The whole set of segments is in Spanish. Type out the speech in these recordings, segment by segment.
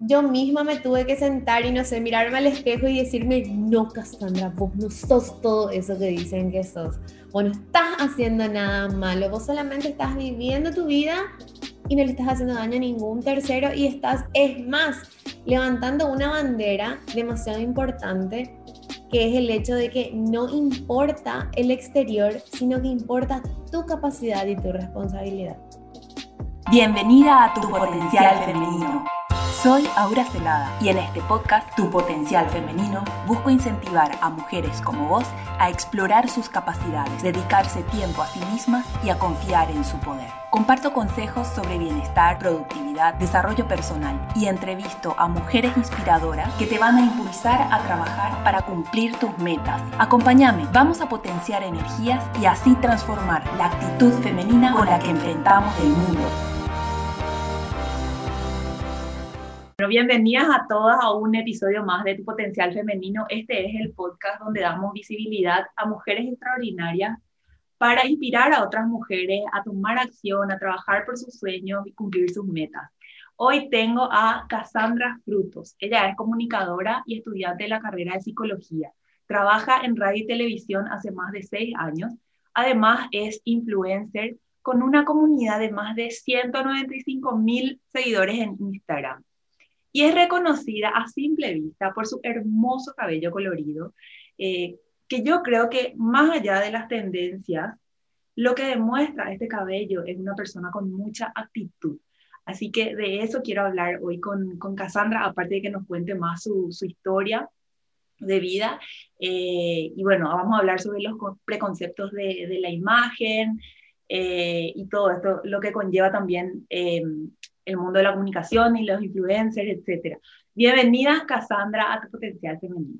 yo misma me tuve que sentar y no sé, mirarme al espejo y decirme, no, Cassandra, vos no sos todo eso que dicen que sos. Vos no estás haciendo nada malo, vos solamente estás viviendo tu vida y no le estás haciendo daño a ningún tercero y estás, es más, levantando una bandera demasiado importante que es el hecho de que no importa el exterior, sino que importa tu capacidad y tu responsabilidad. Bienvenida a tu potencial femenino. Soy Aura Celada y en este podcast Tu Potencial Femenino busco incentivar a mujeres como vos a explorar sus capacidades, dedicarse tiempo a sí mismas y a confiar en su poder. Comparto consejos sobre bienestar, productividad, desarrollo personal y entrevisto a mujeres inspiradoras que te van a impulsar a trabajar para cumplir tus metas. Acompáñame, vamos a potenciar energías y así transformar la actitud femenina con la que enfrentamos el mundo. Bienvenidas a todas a un episodio más de Tu Potencial Femenino. Este es el podcast donde damos visibilidad a mujeres extraordinarias para inspirar a otras mujeres a tomar acción, a trabajar por sus sueños y cumplir sus metas. Hoy tengo a Cassandra Frutos. Ella es comunicadora y estudiante de la carrera de psicología. Trabaja en radio y televisión hace más de seis años. Además, es influencer con una comunidad de más de 195 mil seguidores en Instagram y es reconocida a simple vista por su hermoso cabello colorido, eh, que yo creo que más allá de las tendencias, lo que demuestra este cabello es una persona con mucha actitud. Así que de eso quiero hablar hoy con, con Cassandra, aparte de que nos cuente más su, su historia de vida. Eh, y bueno, vamos a hablar sobre los preconceptos de, de la imagen eh, y todo esto, lo que conlleva también el mundo de la comunicación y los influencers, etcétera. Bienvenida, Cassandra, a Tu Potencial Femenino.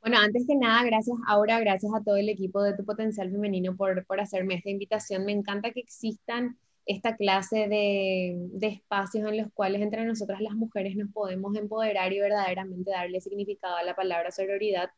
Bueno, antes que nada, gracias Aura, gracias a todo el equipo de Tu Potencial Femenino por, por hacerme esta invitación. Me encanta que existan esta clase de, de, espacios en los cuales entre nosotras las mujeres nos podemos empoderar y verdaderamente darle significado a la palabra sororidad,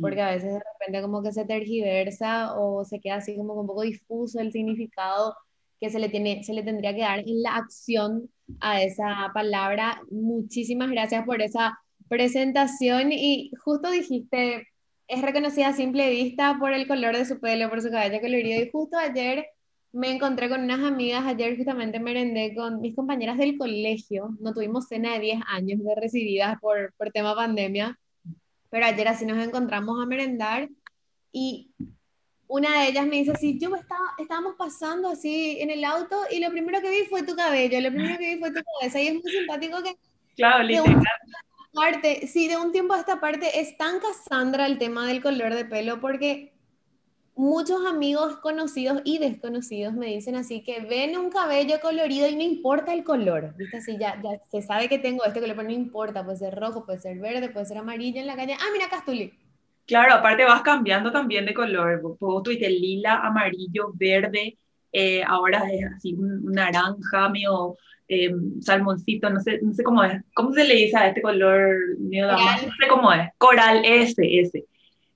porque mm. a veces de repente como que se tergiversa o se queda así como un poco difuso el significado que se le, tiene, se le tendría que dar en la acción a esa palabra. Muchísimas gracias por esa presentación y justo dijiste, es reconocida a simple vista por el color de su pelo, por su cabello colorido y justo ayer me encontré con unas amigas, ayer justamente merendé con mis compañeras del colegio, no tuvimos cena de 10 años de recibidas por, por tema pandemia, pero ayer así nos encontramos a merendar y una de ellas me dice así, yo estaba, estábamos pasando así en el auto y lo primero que vi fue tu cabello, lo primero que vi fue tu cabeza y es muy simpático que... Claro, literal. Parte, sí, de un tiempo a esta parte es tan Cassandra el tema del color de pelo porque muchos amigos conocidos y desconocidos me dicen así que ven un cabello colorido y no importa el color, ¿viste? Así ya, ya se sabe que tengo este color, pero no importa, puede ser rojo, puede ser verde, puede ser amarillo en la calle. Ah, mira, Castuli Claro, aparte vas cambiando también de color. Vos tuviste lila, amarillo, verde, eh, ahora es así un, naranja, medio em, salmoncito, no sé, no sé cómo es. ¿Cómo se le dice a este color medio No sé cómo es. Coral, ese, ese.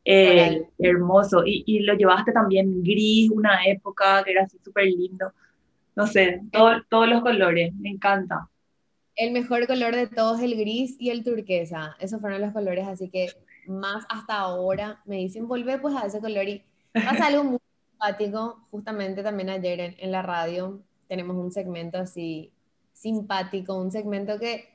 Eh, hermoso. Y, y, lo llevaste también gris, una época que era así súper lindo. No sé, todos los colores, me encanta. El mejor color de todos el gris y el turquesa. Esos fueron los colores, así que más hasta ahora, me dicen, volver pues a ese color y pasa algo muy simpático, justamente también ayer en, la radio tenemos un segmento así simpático, un segmento que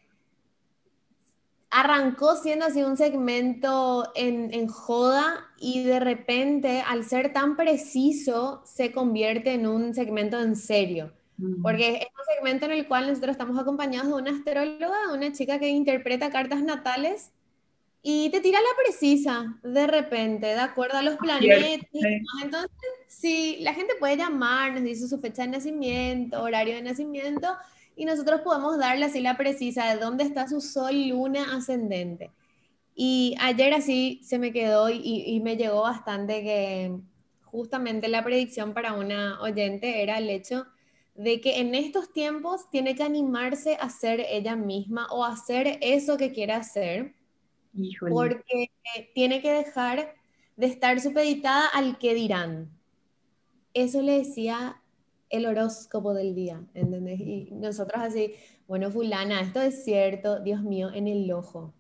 arrancó siendo así un segmento en, en, joda y de repente al ser tan preciso se convierte en un segmento en serio. Mm. Porque es un segmento en el cual nosotros estamos acompañados de una astróloga, una chica que interpreta cartas natales y te tira la precisa de repente, de acuerdo a los planetas. Entonces, si la gente puede llamar, nos dice su fecha de nacimiento, horario de nacimiento, y nosotros podemos darle así la precisa de dónde está su sol, luna, ascendente. Y ayer así se me quedó y, y me llegó bastante que justamente la predicción para una oyente era el hecho de que en estos tiempos tiene que animarse a ser ella misma o hacer eso que quiere hacer porque tiene que dejar de estar supeditada al que dirán. Eso le decía el horóscopo del día, ¿entendés? Y nosotros así, bueno, fulana, esto es cierto, Dios mío, en el ojo.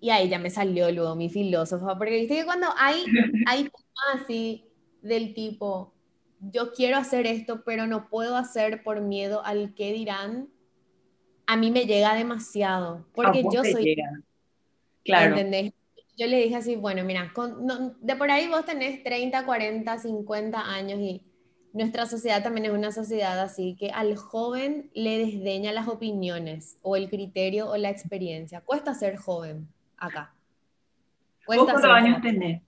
Y ahí ya me salió luego mi filósofo, porque viste que cuando hay, hay así del tipo, yo quiero hacer esto, pero no puedo hacer por miedo al que dirán, a mí me llega demasiado, porque yo soy... Claro. ¿entendés? Yo le dije así, bueno, mira, de por ahí vos tenés 30, 40, 50 años y nuestra sociedad también es una sociedad así que al joven le desdeña las opiniones o el criterio o la experiencia. Cuesta ser joven acá. ¿Cuántos años tenés?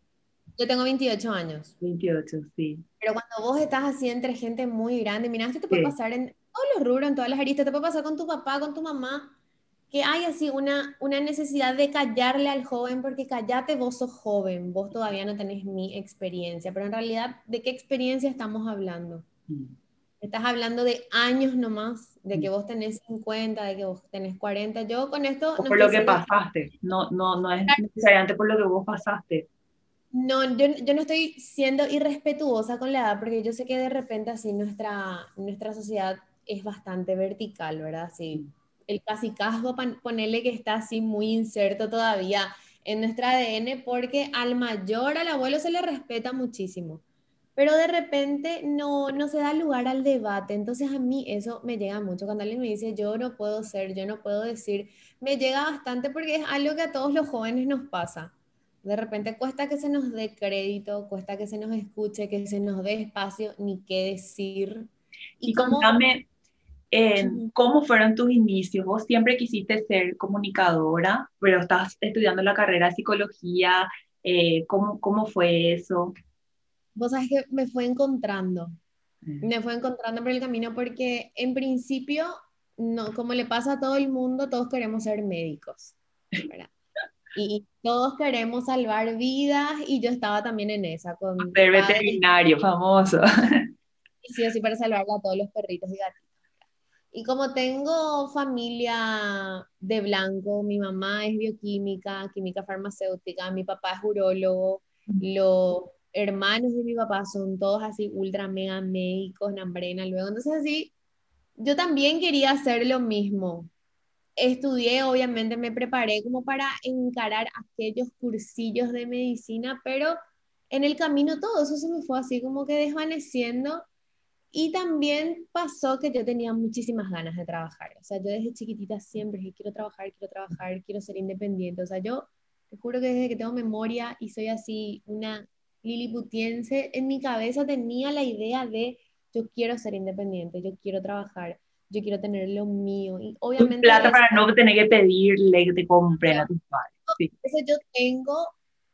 Yo tengo 28 años. 28, sí. Pero cuando vos estás así entre gente muy grande, mira, esto te puede pasar en todos los rubros, en todas las aristas, te puede pasar con tu papá, con tu mamá, que hay así una, una necesidad de callarle al joven, porque callate, vos sos joven, vos todavía no tenés mi experiencia, pero en realidad, ¿de qué experiencia estamos hablando? Mm. Estás hablando de años nomás, de que mm. vos tenés 50, de que vos tenés 40. Yo con esto... por lo que pasaste, no, no, no es necesariamente por lo que vos pasaste. No, yo, yo, no estoy siendo irrespetuosa con la edad, porque yo sé que de repente así nuestra, nuestra sociedad es bastante vertical, ¿verdad? Sí. El casicazgo, ponerle que está así muy inserto todavía en nuestra ADN, porque al mayor, al abuelo se le respeta muchísimo, pero de repente no, no se da lugar al debate. Entonces a mí eso me llega mucho. Cuando alguien me dice, yo no puedo ser, yo no puedo decir, me llega bastante porque es algo que a todos los jóvenes nos pasa. De repente cuesta que se nos dé crédito, cuesta que se nos escuche, que se nos dé espacio, ni qué decir. Y, como cómo fueron tus inicios. Vos siempre quisiste ser comunicadora, pero estás estudiando la carrera de psicología. Eh, ¿cómo, ¿Cómo fue eso? Vos sabes que me fue encontrando. Mm. Me fue encontrando por el camino porque en principio, no, como le pasa a todo el mundo, todos queremos ser médicos. y todos queremos salvar vidas y yo estaba también en esa. Con ser veterinario, famoso. Y sí, así para salvar a todos los perritos y gatitos. Y como tengo familia de blanco, mi mamá es bioquímica, química farmacéutica, mi papá es urólogo, los hermanos de mi papá son todos así ultra mega médicos, nambrena, luego. Entonces así, yo también quería hacer lo mismo. Estudié, obviamente me preparé como para encarar aquellos cursillos de medicina, pero en el camino todo eso se me fue así como que desvaneciendo y también pasó que yo tenía muchísimas ganas de trabajar. O sea, yo desde chiquitita siempre dije, quiero trabajar, quiero trabajar, quiero ser independiente. O sea, yo te juro que desde que tengo memoria y soy así una liliputiense, en mi cabeza tenía la idea de yo quiero ser independiente, yo quiero trabajar, yo quiero tener lo mío. Y obviamente... Plata para no tener que pedirle que te compren a tus padres. Eso yo tengo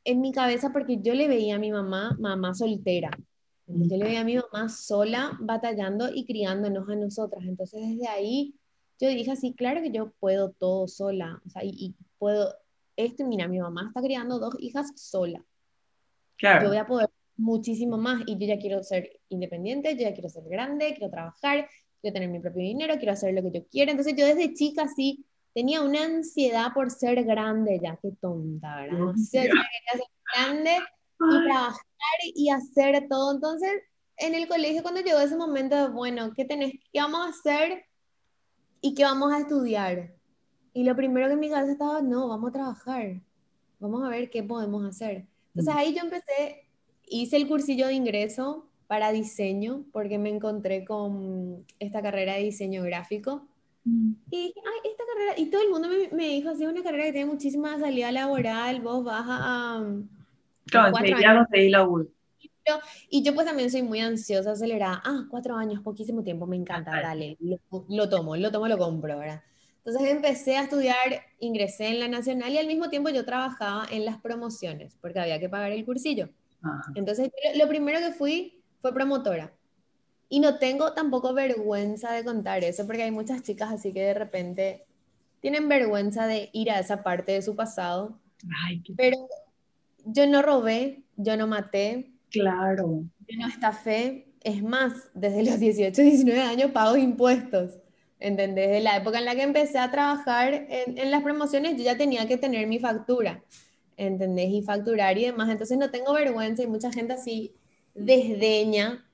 en mi cabeza porque yo le veía a mi mamá, mamá soltera. Yo le veía a mi mamá sola batallando y criándonos a nosotras. Entonces desde ahí yo dije así, claro que yo puedo todo sola. O sea, y, puedo, esto, mira, mi mamá está criando dos hijas sola. Claro. Yo voy a poder muchísimo más y yo ya quiero ser independiente, yo ya quiero ser grande, quiero trabajar, quiero tener mi propio dinero, quiero hacer lo que yo quiero. Entonces yo desde chica sí tenía una ansiedad por ser grande ya, qué tonta, ¿verdad? yo quería ser grande y trabajar y hacer todo. Entonces, en el colegio, cuando llegó ese momento de, bueno, ¿qué, tenés, ¿qué vamos a hacer y qué vamos a estudiar? Y lo primero que en mi cabeza estaba, no, vamos a trabajar, vamos a ver qué podemos hacer. Entonces mm. ahí yo empecé, hice el cursillo de ingreso para diseño, porque me encontré con esta carrera de diseño gráfico. Mm. Y dije, ay, esta carrera, y todo el mundo me, me dijo, así, una carrera que tiene muchísima salida laboral, vos vas a, Claro, no seguí la Y yo pues también soy muy ansiosa, acelerada. Ah, cuatro años, poquísimo tiempo, me encanta, dale, lo, tomo, lo tomo, lo compro, ¿verdad? Entonces empecé a estudiar, ingresé en la nacional y al mismo tiempo yo trabajaba en las promociones, porque había que pagar el cursillo. Entonces lo primero que fui fue promotora. Y no tengo tampoco vergüenza de contar eso, porque hay muchas chicas así que de repente tienen vergüenza de ir a esa parte de su pasado. Ay, qué... Pero yo no robé, yo no maté. Claro. Yo no estafé. Es más, desde los 18, 19 años pago impuestos. ¿Entendés? Desde la época en la que empecé a trabajar en, en, las promociones, yo ya tenía que tener mi factura. ¿Entendés? Y facturar y demás. Entonces no tengo vergüenza y mucha gente así desdeña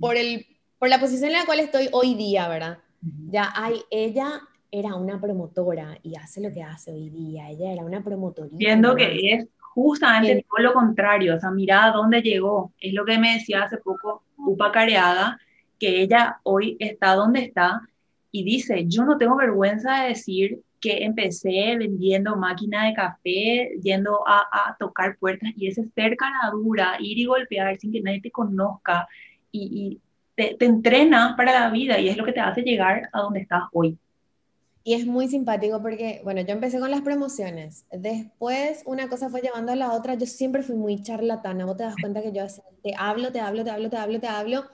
por el por la posición en la cual estoy hoy día, ¿verdad? Ya hay, ella era una promotora y hace lo que hace hoy día, ella era una promotora. Viendo que es justamente todo lo contrario, o sea, mira dónde llegó, es lo que me decía hace poco Upa Careaga, que ella hoy está donde está y dice, yo no tengo vergüenza de decir que empecé vendiendo máquina de café, yendo a, tocar puertas y ese ser dura, ir y golpear sin que nadie te conozca y, te, te, entrena para la vida y es lo que te hace llegar a donde estás hoy. Y es muy simpático porque, bueno, yo empecé con las promociones. Después una cosa fue llevando a la otra. Yo siempre fui muy charlatana. Vos te das cuenta que yo te hablo, te hablo, te hablo, te hablo, te hablo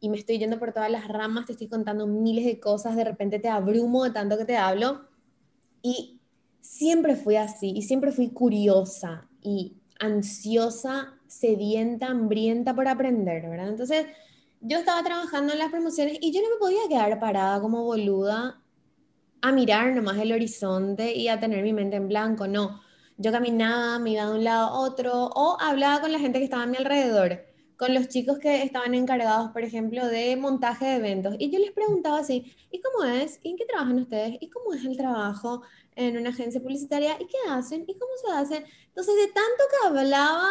y me estoy yendo por todas las ramas, te estoy contando miles de cosas, de repente te abrumo de tanto que te hablo y siempre fui así, y siempre fui curiosa y ansiosa, sedienta, hambrienta por aprender, ¿verdad? Entonces, yo estaba trabajando en las promociones y yo no me podía quedar parada como boluda a mirar nomás el horizonte y a tener mi mente en blanco, no. Yo caminaba, me iba de un lado a otro o hablaba con la gente que estaba a mi alrededor con los chicos que estaban encargados, por ejemplo, de montaje de eventos. Y yo les preguntaba así, ¿y cómo es? ¿Y en qué trabajan ustedes? ¿Y cómo es el trabajo en una agencia publicitaria? ¿Y qué hacen? ¿Y cómo se hace? Entonces, de tanto que hablaba,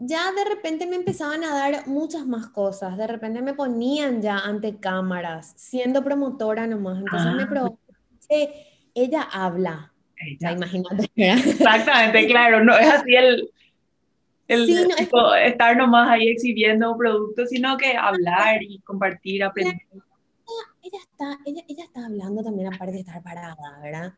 ya de repente me empezaban a dar muchas más cosas. De repente me ponían ya ante cámaras, siendo promotora nomás. Entonces me ah. que ella habla. Ella. imagínate. Exactamente, claro, no es así el, el estar nomás ahí exhibiendo productos, sino que hablar y compartir, aprender. Ella, está, ella, ella está hablando también aparte de estar parada, ¿verdad?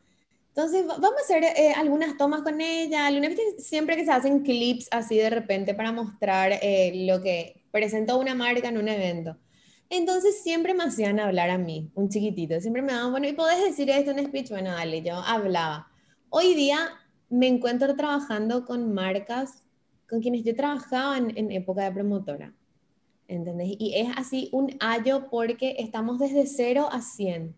Entonces, vamos a hacer eh, algunas tomas con ella. Siempre que se hacen clips así de repente para mostrar eh, lo que presentó una marca en un evento. Entonces, siempre me hacían hablar a mí, un chiquitito. Siempre me daban, bueno, ¿y podés decir esto en speech? Bueno, dale, yo hablaba. Hoy día me encuentro trabajando con marcas con quienes yo trabajaba en, época de promotora. ¿Entendés? Y es así un ayo porque estamos desde 0 a 100.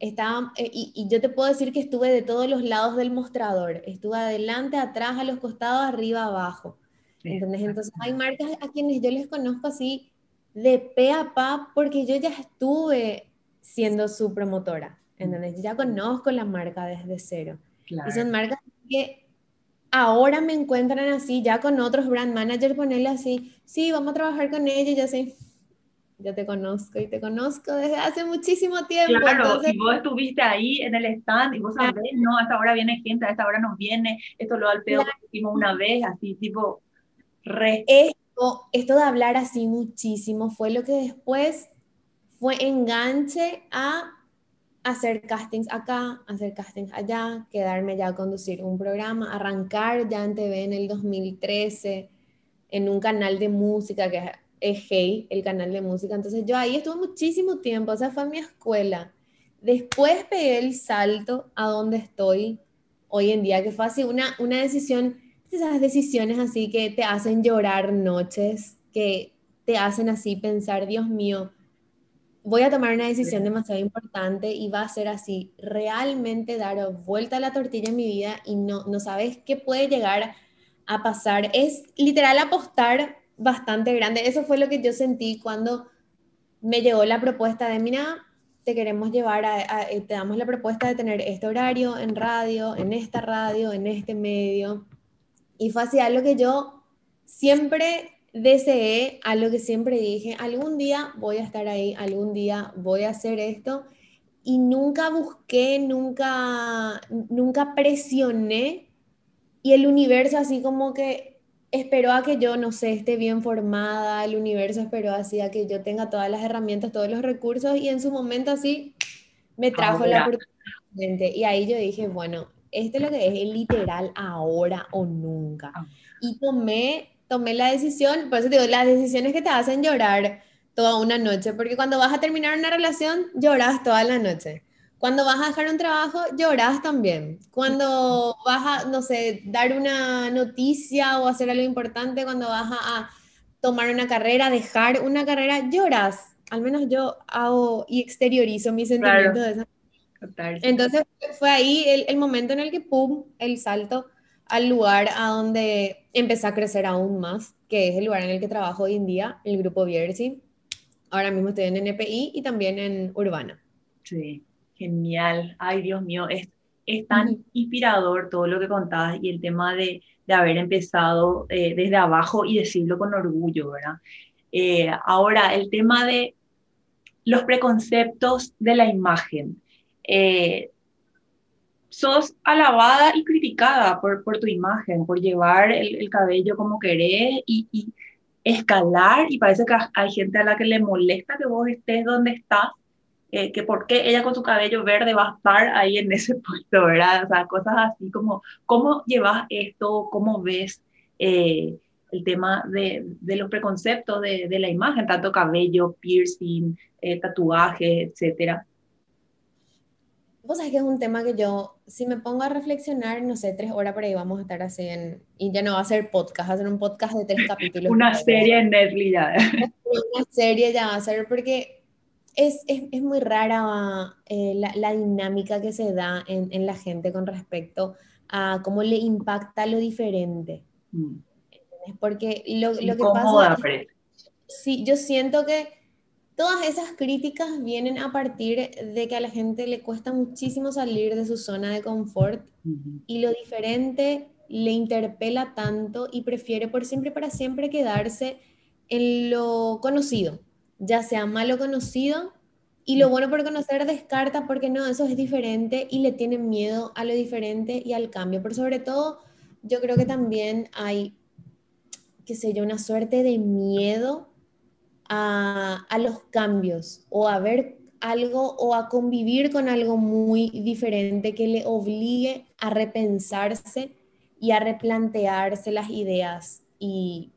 Estaba, eh, y, yo te puedo decir que estuve de todos los lados del mostrador. Estuve adelante, atrás, a los costados, arriba, abajo. ¿Entendés? Entonces hay marcas a quienes yo les conozco así de pe a pa porque yo ya estuve siendo su promotora. ¿Entendés? Yo ya conozco la marca desde cero. Y son marcas que ahora me encuentran así, ya con otros brand managers, ponerle así, sí, vamos a trabajar con ella, ya sé, ya te conozco y te conozco desde hace muchísimo tiempo. Claro, y vos estuviste ahí en el stand y vos sabés, no, a esta hora viene gente, a esta hora nos viene, esto lo al pedo que hicimos una vez, así tipo, re. Esto, esto de hablar así muchísimo fue lo que después fue enganche a hacer castings acá, hacer castings allá, quedarme ya a conducir un programa, arrancar ya en TV en el 2013 en un canal de música que es Hey, el canal de música. Entonces yo ahí estuve muchísimo tiempo, o sea, fue mi escuela. Después pegué el salto a donde estoy hoy en día, que fue así una, una decisión, esas decisiones así que te hacen llorar noches, que te hacen así pensar, Dios mío, voy a tomar una decisión demasiado importante y va a ser así, realmente dar vuelta a la tortilla en mi vida y no, no sabes qué puede llegar a pasar. Es literal apostar bastante grande. Eso fue lo que yo sentí cuando me llegó la propuesta de, mira, te queremos llevar a, eh, te damos la propuesta de tener este horario en radio, en esta radio, en este medio. Y fue así algo que yo siempre deseé algo que siempre dije, algún día voy a estar ahí, algún día voy a hacer esto y nunca busqué, nunca, nunca presioné y el universo así como que esperó a que yo, no sé, esté bien formada, el universo esperó así a que yo tenga todas las herramientas, todos los recursos y en su momento así me trajo la oportunidad. Y ahí yo dije, bueno, esto es lo que es, literal ahora o nunca. Ah. Y tomé tomé la decisión, por eso digo, las decisiones que te hacen llorar toda una noche, porque cuando vas a terminar una relación, lloras toda la noche. Cuando vas a dejar un trabajo, lloras también. Cuando vas a, no sé, dar una noticia o hacer algo importante, cuando vas a, tomar una carrera, dejar una carrera, lloras. Al menos yo hago y exteriorizo mis sentimientos de esa Entonces fue ahí el, el momento en el que, ¡pum!, el salto al lugar a donde empecé a crecer aún más, que es el lugar en el que trabajo hoy en día, el grupo Bierzi. ahora mismo estoy en NPI y también en Urbana. Sí, genial. Ay, Dios mío, es, es tan inspirador todo lo que contabas y el tema de, de haber empezado eh, desde abajo y decirlo con orgullo, ¿verdad? Eh, ahora, el tema de los preconceptos de la imagen. Eh, sos alabada y criticada por, por tu imagen, por llevar el, cabello como querés y, y, escalar, y parece que hay gente a la que le molesta que vos estés donde estás, eh, que por qué ella con su cabello verde va a estar ahí en ese puesto, ¿verdad? O sea, cosas así como, ¿cómo llevas esto? ¿Cómo ves eh, el tema de, de los preconceptos de, de, la imagen, tanto cabello, piercing, eh, tatuajes, etcétera? Vos sabés que es un tema que yo, si me pongo a reflexionar, no sé, tres horas por ahí vamos a estar así en, y ya no va a ser podcast, va a ser un podcast de tres capítulos. Una serie en Netflix ya. Una serie ya va a ser porque es, es, es muy rara eh, la, la, dinámica que se da en, en, la gente con respecto a cómo le impacta lo diferente. Mm. Porque lo, lo que pasa... Es, sí, yo siento que todas esas críticas vienen a partir de que a la gente le cuesta muchísimo salir de su zona de confort uh -huh. y lo diferente le interpela tanto y prefiere por siempre y para siempre quedarse en lo conocido, ya sea malo conocido y lo bueno por conocer descarta porque no, eso es diferente y le tienen miedo a lo diferente y al cambio. Pero sobre todo, yo creo que también hay, qué sé yo, una suerte de miedo a, a los cambios o a ver algo o a convivir con algo muy diferente que le obligue a repensarse y a replantearse las ideas y,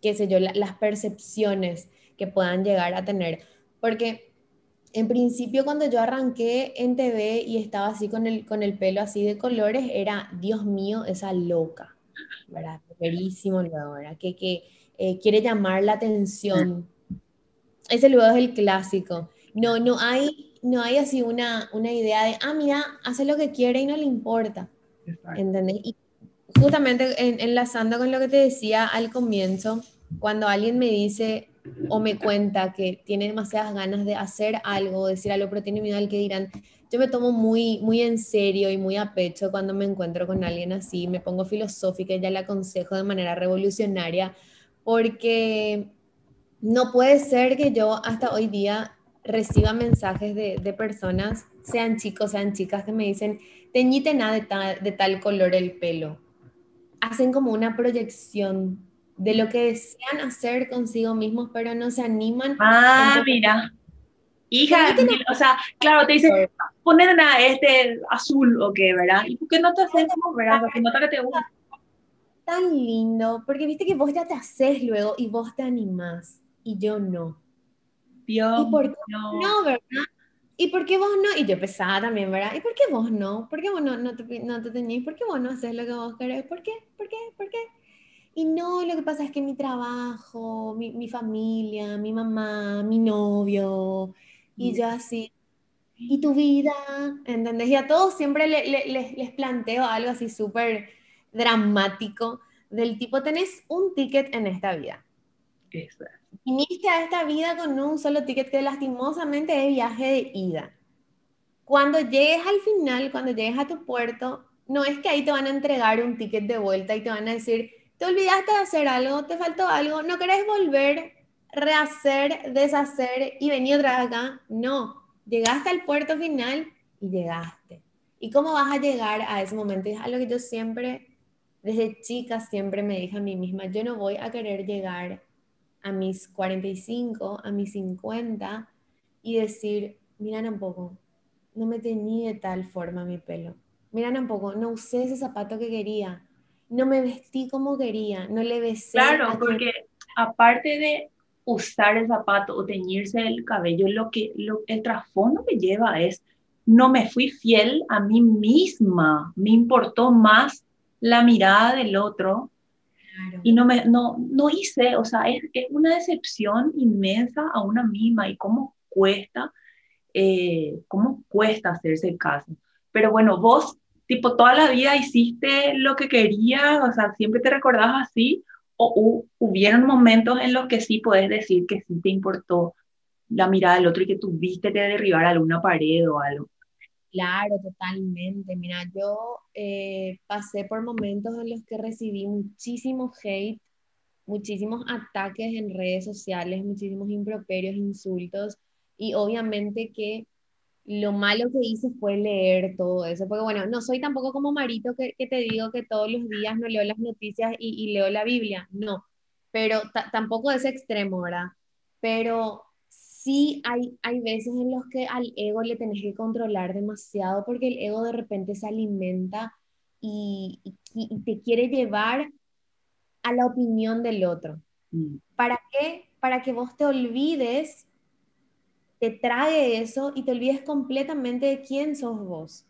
qué sé yo, la, las percepciones que puedan llegar a tener. Porque en principio cuando yo arranqué en TV y estaba así con el, con el pelo así de colores, era, Dios mío, esa loca, ¿verdad? Verísimo luego, ¿verdad? Que, que eh, quiere llamar la atención. Ese luego es el clásico. No, no hay, no hay así una, una idea de, ah, mira, hace lo que quiere y no le importa. ¿Entendés? Y justamente en, enlazando con lo que te decía al comienzo, cuando alguien me dice o me cuenta que tiene demasiadas ganas de hacer algo, decir algo, pero tiene miedo al que dirán, yo me tomo muy, muy en serio y muy a pecho cuando me encuentro con alguien así, me pongo filosófica y ya le aconsejo de manera revolucionaria, porque no puede ser que yo hasta hoy día reciba mensajes de, de personas, sean chicos, sean chicas, que me dicen, teñite nada de, ta, de tal color el pelo hacen como una proyección de lo que desean hacer consigo mismos, pero no se animan. Ah, mira. Hija, o sea, claro, te dicen, ponen a este azul o qué, ¿verdad? ¿Y por qué no te haces verdad? Porque que te gusta. Tan lindo, porque viste que vos ya te haces luego y vos te animás y yo no. Dios, ¿Y por qué no, no verdad? ¿Y por qué vos no? Y yo pesaba también, ¿verdad? ¿Y por qué vos no? ¿Por qué vos no, no, te, no te tenéis? ¿Por qué vos no haces lo que vos querés? ¿Por qué? ¿Por qué? ¿Por qué? Y no, lo que pasa es que mi trabajo, mi, mi familia, mi mamá, mi novio, y yo así, ¿y tu vida? ¿Entendés? Y a todos siempre le, le, les, les planteo algo así súper dramático, del tipo, tenés un ticket en esta vida. Exacto. Viniste a esta vida con un solo ticket que lastimosamente es viaje de ida. Cuando llegues al final, cuando llegues a tu puerto, no es que ahí te van a entregar un ticket de vuelta y te van a decir, te olvidaste de hacer algo, te faltó algo, no querés volver, rehacer, deshacer y venir otra vez acá. No, llegaste al puerto final y llegaste. ¿Y cómo vas a llegar a ese momento? Es algo que yo siempre, desde chica, siempre me dije a mí misma, yo no voy a querer llegar a mis 45, a mis 50 y decir, miran un poco, no me tenía de tal forma mi pelo. Miran un poco, no usé ese zapato que quería, no me vestí como quería, no le besé. Claro, porque aparte de usar el zapato o teñirse el cabello, lo que lo, el trasfondo que lleva es no me fui fiel a mí misma, me importó más la mirada del otro Claro. Y no, me, no, no hice, o sea, es, es, una decepción inmensa a una misma y cómo cuesta, eh, cómo cuesta hacerse caso. Pero bueno, vos, tipo, toda la vida hiciste lo que querías, o sea, siempre te recordabas así, o hubieron momentos en los que sí puedes decir que sí te importó la mirada del otro y que tuviste que derribar alguna pared o algo. Claro, totalmente. Mira, yo eh, pasé por momentos en los que recibí muchísimo hate, muchísimos ataques en redes sociales, muchísimos improperios, insultos, y obviamente que lo malo que hice fue leer todo eso, porque bueno, no soy tampoco como Marito que, te digo que todos los días no leo las noticias y, leo la Biblia, no, pero tampoco es extremo, ¿verdad? Pero sí hay, hay veces en los que al ego le tenés que controlar demasiado porque el ego de repente se alimenta y, te quiere llevar a la opinión del otro. Mm. ¿Para qué? Para que vos te olvides, te trague eso y te olvides completamente de quién sos vos.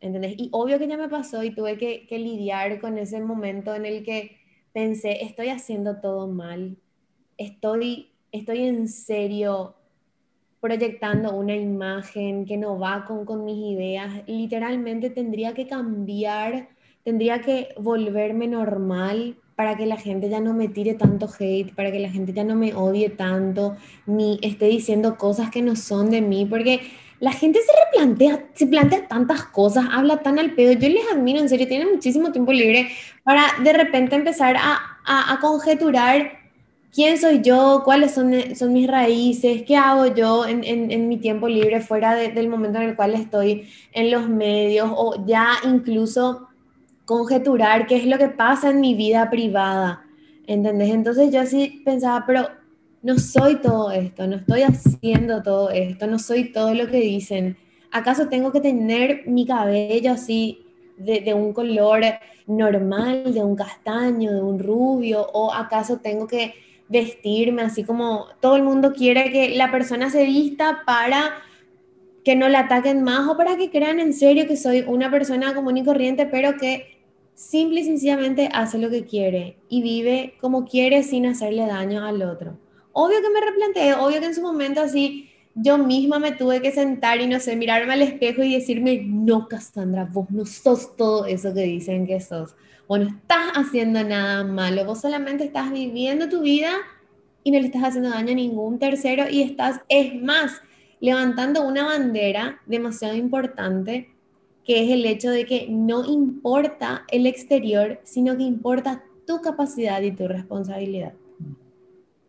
¿Entendés? Y obvio que ya me pasó y tuve que, que lidiar con ese momento en el que pensé, estoy haciendo todo mal, estoy estoy en serio proyectando una imagen que no va con, con mis ideas, literalmente tendría que cambiar, tendría que volverme normal para que la gente ya no me tire tanto hate, para que la gente ya no me odie tanto, ni esté diciendo cosas que no son de mí, porque la gente se replantea, se plantea tantas cosas, habla tan al pedo. Yo les admiro, en serio, tienen muchísimo tiempo libre para de repente empezar a, a, conjeturar quién soy yo, cuáles son, son mis raíces, qué hago yo en, en, mi tiempo libre fuera del momento en el cual estoy en los medios o ya incluso conjeturar qué es lo que pasa en mi vida privada, ¿entendés? Entonces yo así pensaba, pero no soy todo esto, no estoy haciendo todo esto, no soy todo lo que dicen. ¿Acaso tengo que tener mi cabello así de, de un color normal, de un castaño, de un rubio? ¿O acaso tengo que vestirme, así como todo el mundo quiere que la persona se vista para que no la ataquen más o para que crean en serio que soy una persona común y corriente, pero que simple y sencillamente hace lo que quiere y vive como quiere sin hacerle daño al otro. Obvio que me replanteé, obvio que en su momento así yo misma me tuve que sentar y no sé, mirarme al espejo y decirme, no, Cassandra, vos no sos todo eso que dicen que sos o no estás haciendo nada malo, vos solamente estás viviendo tu vida y no le estás haciendo daño a ningún tercero y estás, es más, levantando una bandera demasiado importante que es el hecho de que no importa el exterior, sino que importa tu capacidad y tu responsabilidad.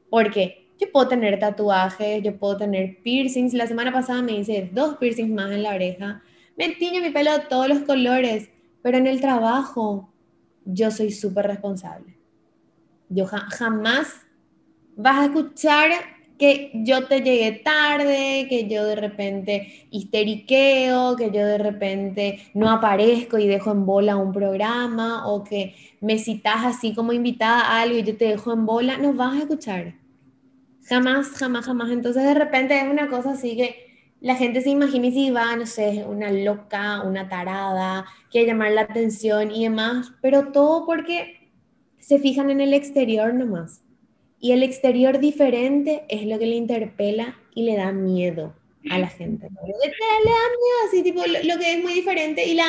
Porque yo puedo tener tatuajes, yo puedo tener piercings. La semana pasada me hice dos piercings más en la oreja. Me tiño mi pelo de todos los colores, pero en el trabajo yo soy súper responsable. Yo jamás vas a escuchar que yo te llegué tarde, que yo de repente histeriqueo, que yo de repente no aparezco y dejo en bola un programa, o que me citas así como invitada a algo y yo te dejo en bola, no vas a escuchar. Jamás, jamás, jamás. Entonces de repente es una cosa así que la gente se imagina y si va, no sé, una loca, una tarada, quiere llamar la atención y demás, pero todo porque se fijan en el exterior nomás. Y el exterior diferente es lo que le interpela y le da miedo a la gente. Le, da miedo, así, tipo, lo, que es muy diferente. Y la,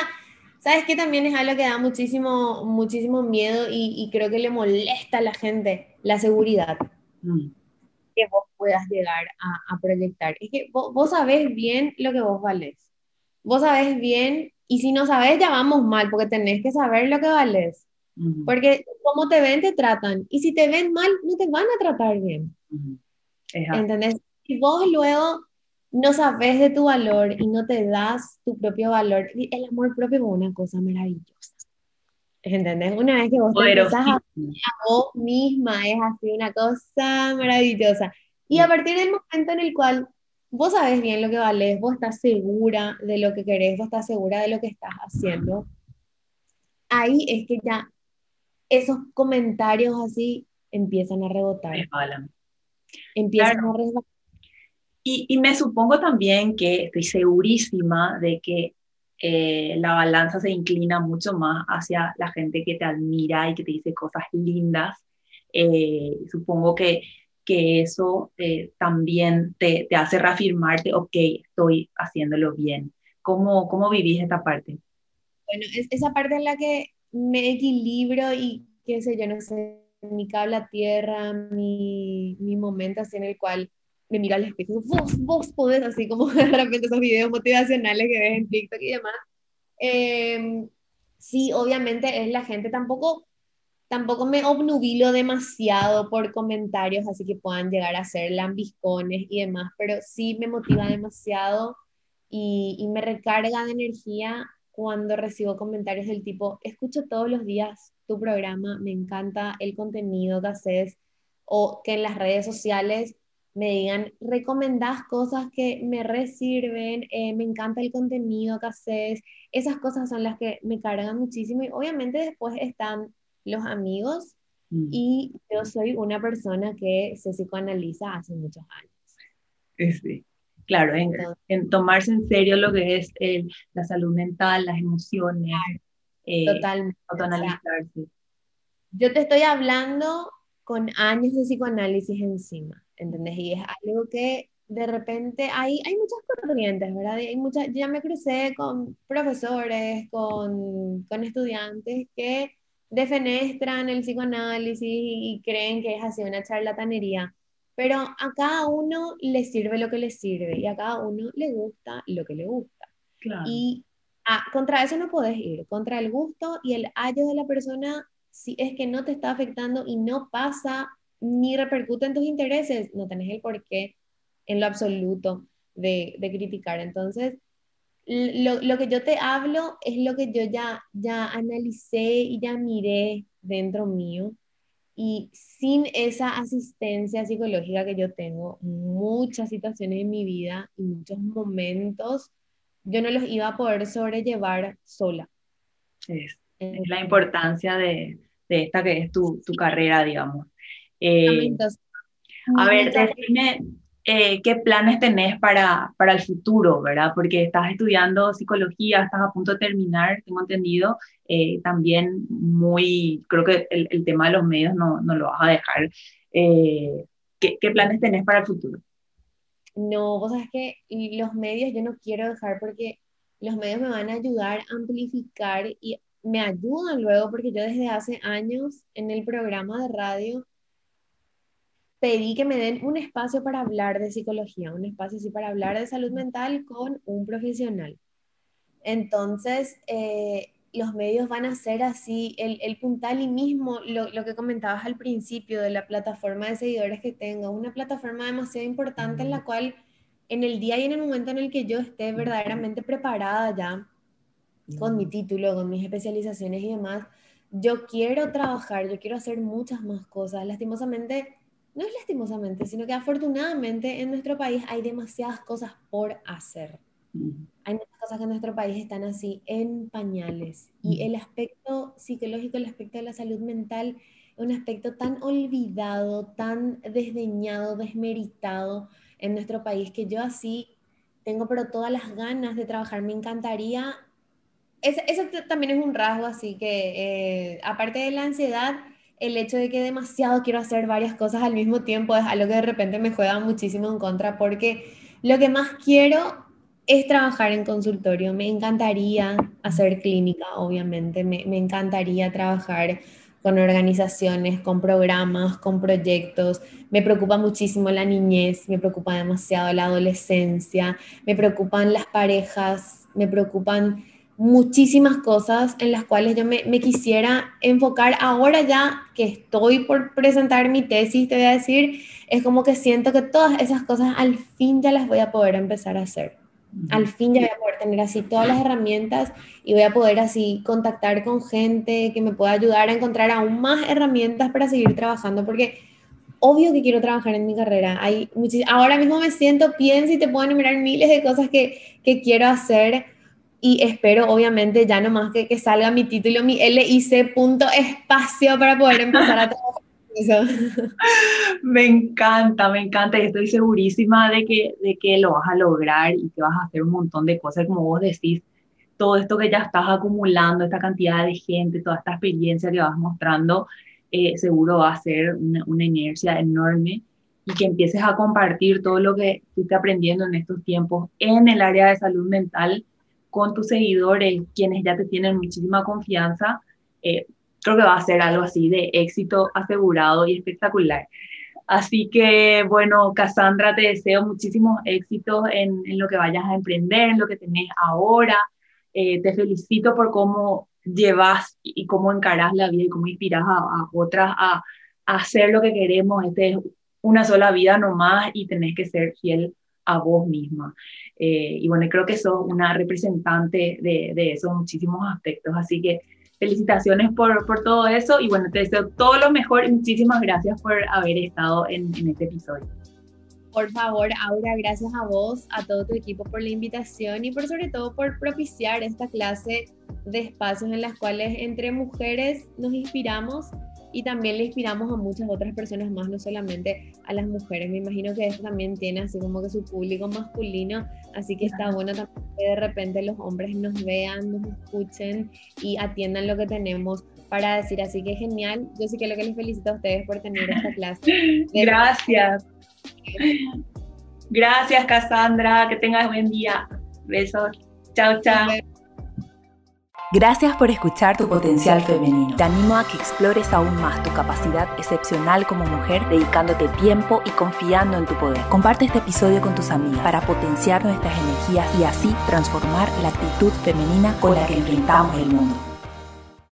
¿sabes qué? También es algo que da muchísimo, muchísimo miedo y, creo que le molesta a la gente, la seguridad. Mm que vos puedas llegar a, proyectar. Es que vos, vos, sabés bien lo que vos valés. Vos sabés bien, y si no sabés, ya vamos mal, porque tenés que saber lo que valés. Porque como te ven, te tratan. Y si te ven mal, no te van a tratar bien. ¿Entendés? Si vos luego no sabes de tu valor y no te das tu propio valor, el amor propio es una cosa maravillosa. ¿Entendés? Una vez que vos te empezás a, a vos misma, es así una cosa maravillosa. Y a partir del momento en el cual vos sabes bien lo que vales, vos estás segura de lo que querés, vos estás segura de lo que estás haciendo, ahí es que ya esos comentarios así empiezan a rebotar. Empiezan a resbalar. Y, y, me supongo también que estoy segurísima de que eh, la balanza se inclina mucho más hacia la gente que te admira y que te dice cosas lindas. Eh, supongo que, que eso eh, también te, te, hace reafirmarte, ok, estoy haciéndolo bien. ¿Cómo, cómo vivís esta parte? Bueno, es esa parte en la que me equilibro y qué sé yo, no sé, mi cable a tierra, mi, mi momento así en el cual me miro al espejo, vos, vos podés, así como de repente esos videos motivacionales que ves en TikTok y demás. Em, sí, obviamente es la gente, tampoco, tampoco me obnubilo demasiado por comentarios, así que puedan llegar a ser lambiscones y demás, pero sí me motiva demasiado y, y me recarga de energía cuando recibo comentarios del tipo, escucho todos los días tu programa, me encanta el contenido que haces, o que en las redes sociales me digan, recomendás cosas que me resirven, eh, me encanta el contenido que haces, esas cosas son las que me cargan muchísimo y obviamente después están los amigos mm. y yo soy una persona que se psicoanaliza hace muchos años. Sí, claro, en, tomarse en serio lo que es la salud mental, las emociones. Eh, Totalmente. yo te estoy hablando con años de psicoanálisis encima, ¿entendés? Y es algo que de repente hay, hay muchas corrientes, ¿verdad? Hay muchas, ya me crucé con profesores, con, con estudiantes que defenestran el psicoanálisis y, creen que es así una charlatanería, pero a cada uno le sirve lo que le sirve y a cada uno le gusta lo que le gusta. Y contra eso no puedes ir, contra el gusto y el hallo de la persona si es que no te está afectando y no pasa ni repercute en tus intereses, no tenés el porqué en lo absoluto de, de criticar. Entonces, lo, lo, que yo te hablo es lo que yo ya, ya analicé y ya miré dentro mío. Y sin esa asistencia psicológica que yo tengo, muchas situaciones en mi vida y muchos momentos, yo no los iba a poder sobrellevar sola. Es, es la importancia de, de esta que es tu, tu carrera, digamos. Eh, a ver, define eh, qué planes tenés para, para el futuro, ¿verdad? Porque estás estudiando psicología, estás a punto de terminar, tengo entendido, eh, también muy, creo que el, el, tema de los medios no, no lo vas a dejar. ¿qué, ¿qué, planes tenés para el futuro? No, vos sabes que los medios yo no quiero dejar porque los medios me van a ayudar a amplificar y me ayudan luego porque yo desde hace años en el programa de radio pedí que me den un espacio para hablar de psicología, un espacio así para hablar de salud mental con un profesional. Entonces, eh, los medios van a ser así, el, el puntal y mismo lo, lo, que comentabas al principio de la plataforma de seguidores que tengo, una plataforma demasiado importante en la cual en el día y en el momento en el que yo esté verdaderamente preparada ya con mi título, con mis especializaciones y demás, yo quiero trabajar, yo quiero hacer muchas más cosas. Lastimosamente, no es lastimosamente, sino que afortunadamente en nuestro país hay demasiadas cosas por hacer. Hay muchas cosas que en nuestro país están así en pañales. Y el aspecto psicológico, el aspecto de la salud mental, es un aspecto tan olvidado, tan desdeñado, desmeritado en nuestro país que yo así tengo pero todas las ganas de trabajar. Me encantaría eso también es un rasgo, así que eh, aparte de la ansiedad, el hecho de que demasiado quiero hacer varias cosas al mismo tiempo es algo que de repente me juega muchísimo en contra porque lo que más quiero es trabajar en consultorio. Me encantaría hacer clínica, obviamente. Me, me encantaría trabajar con organizaciones, con programas, con proyectos. Me preocupa muchísimo la niñez, me preocupa demasiado la adolescencia, me preocupan las parejas, me preocupan muchísimas cosas en las cuales yo me, quisiera enfocar ahora ya que estoy por presentar mi tesis, te voy a decir, es como que siento que todas esas cosas al fin ya las voy a poder empezar a hacer. Al fin ya voy a poder tener así todas las herramientas y voy a poder así contactar con gente que me pueda ayudar a encontrar aún más herramientas para seguir trabajando, porque obvio que quiero trabajar en mi carrera. Hay ahora mismo me siento, pienso y te puedo enumerar miles de cosas que, que quiero hacer y espero obviamente ya nomás que, que salga mi título, mi LIC punto espacio para poder empezar a trabajar. Eso. Me encanta, me encanta y estoy segurísima de que, de que lo vas a lograr y que vas a hacer un montón de cosas, como vos decís, todo esto que ya estás acumulando, esta cantidad de gente, toda esta experiencia que vas mostrando, eh, seguro va a ser una, una, inercia enorme y que empieces a compartir todo lo que estás aprendiendo en estos tiempos en el área de salud mental con tus seguidores, quienes ya te tienen muchísima confianza, eh, creo que va a ser algo así de éxito asegurado y espectacular. Así que, bueno, Cassandra, te deseo muchísimos éxitos en, lo que vayas a emprender, en lo que tenés ahora. Eh, te felicito por cómo llevas y cómo encarás la vida y cómo inspiras a, a otras a, a, hacer lo que queremos. Este es una sola vida nomás y tenés que ser fiel a vos misma. Eh, y bueno, creo que sos una representante de, de esos muchísimos aspectos. Así que felicitaciones por, por, todo eso y bueno, te deseo todo lo mejor y muchísimas gracias por haber estado en, en, este episodio. Por favor, Aura, gracias a vos, a todo tu equipo por la invitación y por sobre todo por propiciar esta clase de espacios en las cuales entre mujeres nos inspiramos y también le inspiramos a muchas otras personas más, no solamente a las mujeres. Me imagino que esto también tiene así como que su público masculino, así que está bueno también que de repente los hombres nos vean, nos escuchen y atiendan lo que tenemos para decir. Así que genial. Yo sí que lo que les felicito a ustedes por tener esta clase. Gracias. Gracias, Cassandra. Que tengas buen día. Besos. Chao, chao. Gracias por escuchar tu potencial femenino. Te animo a que explores aún más tu capacidad excepcional como mujer, dedicándote tiempo y confiando en tu poder. Comparte este episodio con tus amigas para potenciar nuestras energías y así transformar la actitud femenina con la que enfrentamos el mundo.